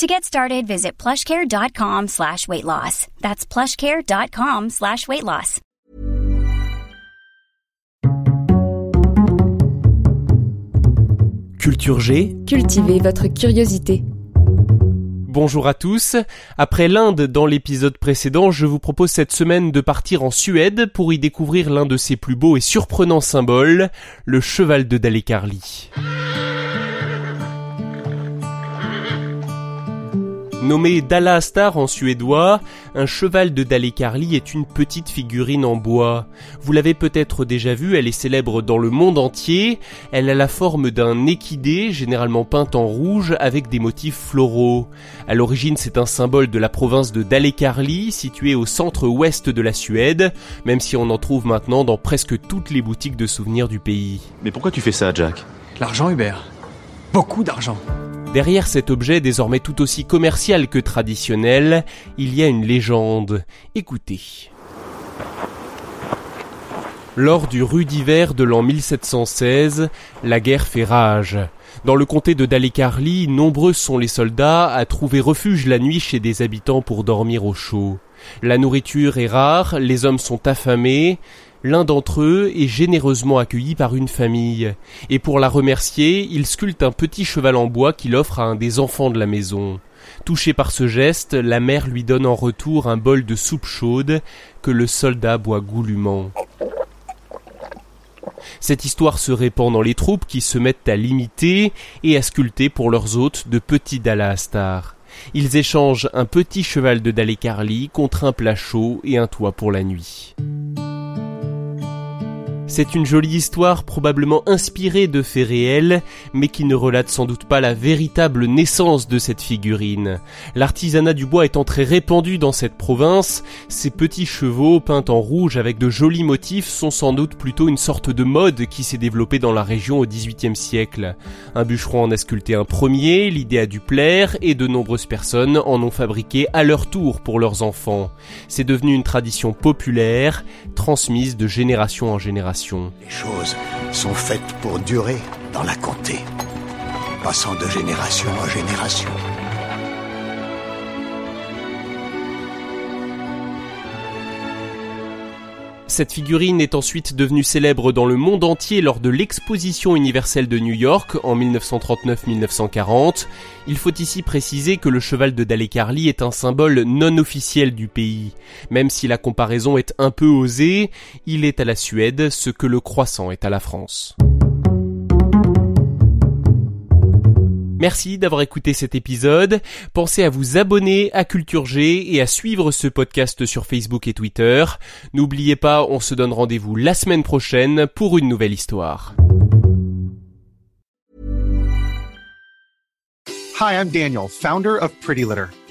To get started, visit plushcare.com slash weight loss. That's plushcare.com slash weight loss. Culture G. Cultivez votre curiosité. Bonjour à tous. Après l'Inde dans l'épisode précédent, je vous propose cette semaine de partir en Suède pour y découvrir l'un de ses plus beaux et surprenants symboles, le cheval de Dalekarli. Nommé Dalastar en suédois, un cheval de Dalekarli est une petite figurine en bois. Vous l'avez peut-être déjà vue, elle est célèbre dans le monde entier. Elle a la forme d'un équidé, généralement peint en rouge, avec des motifs floraux. À l'origine, c'est un symbole de la province de Dalekarli, située au centre-ouest de la Suède, même si on en trouve maintenant dans presque toutes les boutiques de souvenirs du pays. Mais pourquoi tu fais ça, Jack? L'argent, Hubert. Beaucoup d'argent. Derrière cet objet désormais tout aussi commercial que traditionnel, il y a une légende. Écoutez. Lors du rude hiver de l'an 1716, la guerre fait rage. Dans le comté de Dalekarli, nombreux sont les soldats à trouver refuge la nuit chez des habitants pour dormir au chaud. La nourriture est rare, les hommes sont affamés, L'un d'entre eux est généreusement accueilli par une famille, et pour la remercier, il sculpte un petit cheval en bois qu'il offre à un des enfants de la maison. Touché par ce geste, la mère lui donne en retour un bol de soupe chaude que le soldat boit goulûment. Cette histoire se répand dans les troupes qui se mettent à l'imiter et à sculpter pour leurs hôtes de petits Dalastar. Ils échangent un petit cheval de Dalekarli contre un plat chaud et un toit pour la nuit. C'est une jolie histoire probablement inspirée de faits réels, mais qui ne relate sans doute pas la véritable naissance de cette figurine. L'artisanat du bois étant très répandu dans cette province, ces petits chevaux peints en rouge avec de jolis motifs sont sans doute plutôt une sorte de mode qui s'est développée dans la région au XVIIIe siècle. Un bûcheron en a sculpté un premier, l'idée a dû plaire, et de nombreuses personnes en ont fabriqué à leur tour pour leurs enfants. C'est devenu une tradition populaire, transmise de génération en génération. Les choses sont faites pour durer dans la comté, passant de génération en génération. Cette figurine est ensuite devenue célèbre dans le monde entier lors de l'exposition universelle de New York en 1939-1940. Il faut ici préciser que le cheval de Dalekarli est un symbole non officiel du pays. Même si la comparaison est un peu osée, il est à la Suède ce que le croissant est à la France. Merci d'avoir écouté cet épisode. Pensez à vous abonner à Culture G et à suivre ce podcast sur Facebook et Twitter. N'oubliez pas, on se donne rendez-vous la semaine prochaine pour une nouvelle histoire. Hi, I'm Daniel, founder of Pretty Litter.